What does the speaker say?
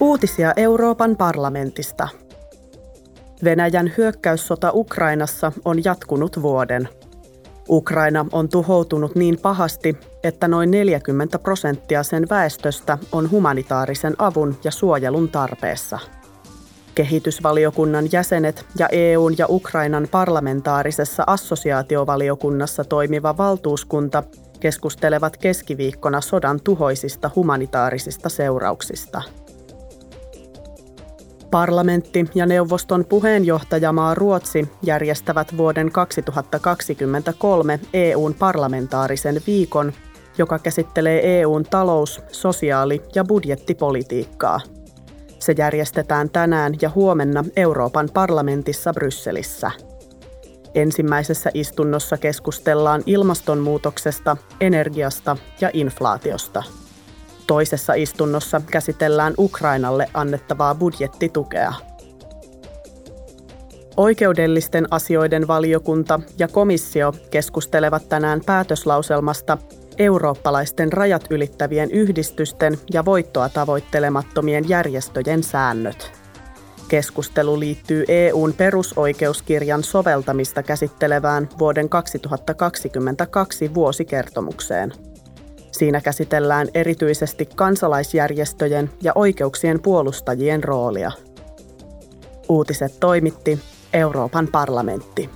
Uutisia Euroopan parlamentista. Venäjän hyökkäyssota Ukrainassa on jatkunut vuoden. Ukraina on tuhoutunut niin pahasti, että noin 40 prosenttia sen väestöstä on humanitaarisen avun ja suojelun tarpeessa. Kehitysvaliokunnan jäsenet ja EUn ja Ukrainan parlamentaarisessa assosiaatiovaliokunnassa toimiva valtuuskunta keskustelevat keskiviikkona sodan tuhoisista humanitaarisista seurauksista. Parlamentti ja neuvoston puheenjohtajamaa Ruotsi järjestävät vuoden 2023 EUn parlamentaarisen viikon, joka käsittelee EUn talous-, sosiaali- ja budjettipolitiikkaa. Se järjestetään tänään ja huomenna Euroopan parlamentissa Brysselissä. Ensimmäisessä istunnossa keskustellaan ilmastonmuutoksesta, energiasta ja inflaatiosta. Toisessa istunnossa käsitellään Ukrainalle annettavaa budjettitukea. Oikeudellisten asioiden valiokunta ja komissio keskustelevat tänään päätöslauselmasta eurooppalaisten rajat ylittävien yhdistysten ja voittoa tavoittelemattomien järjestöjen säännöt. Keskustelu liittyy EUn perusoikeuskirjan soveltamista käsittelevään vuoden 2022 vuosikertomukseen. Siinä käsitellään erityisesti kansalaisjärjestöjen ja oikeuksien puolustajien roolia. Uutiset toimitti Euroopan parlamentti.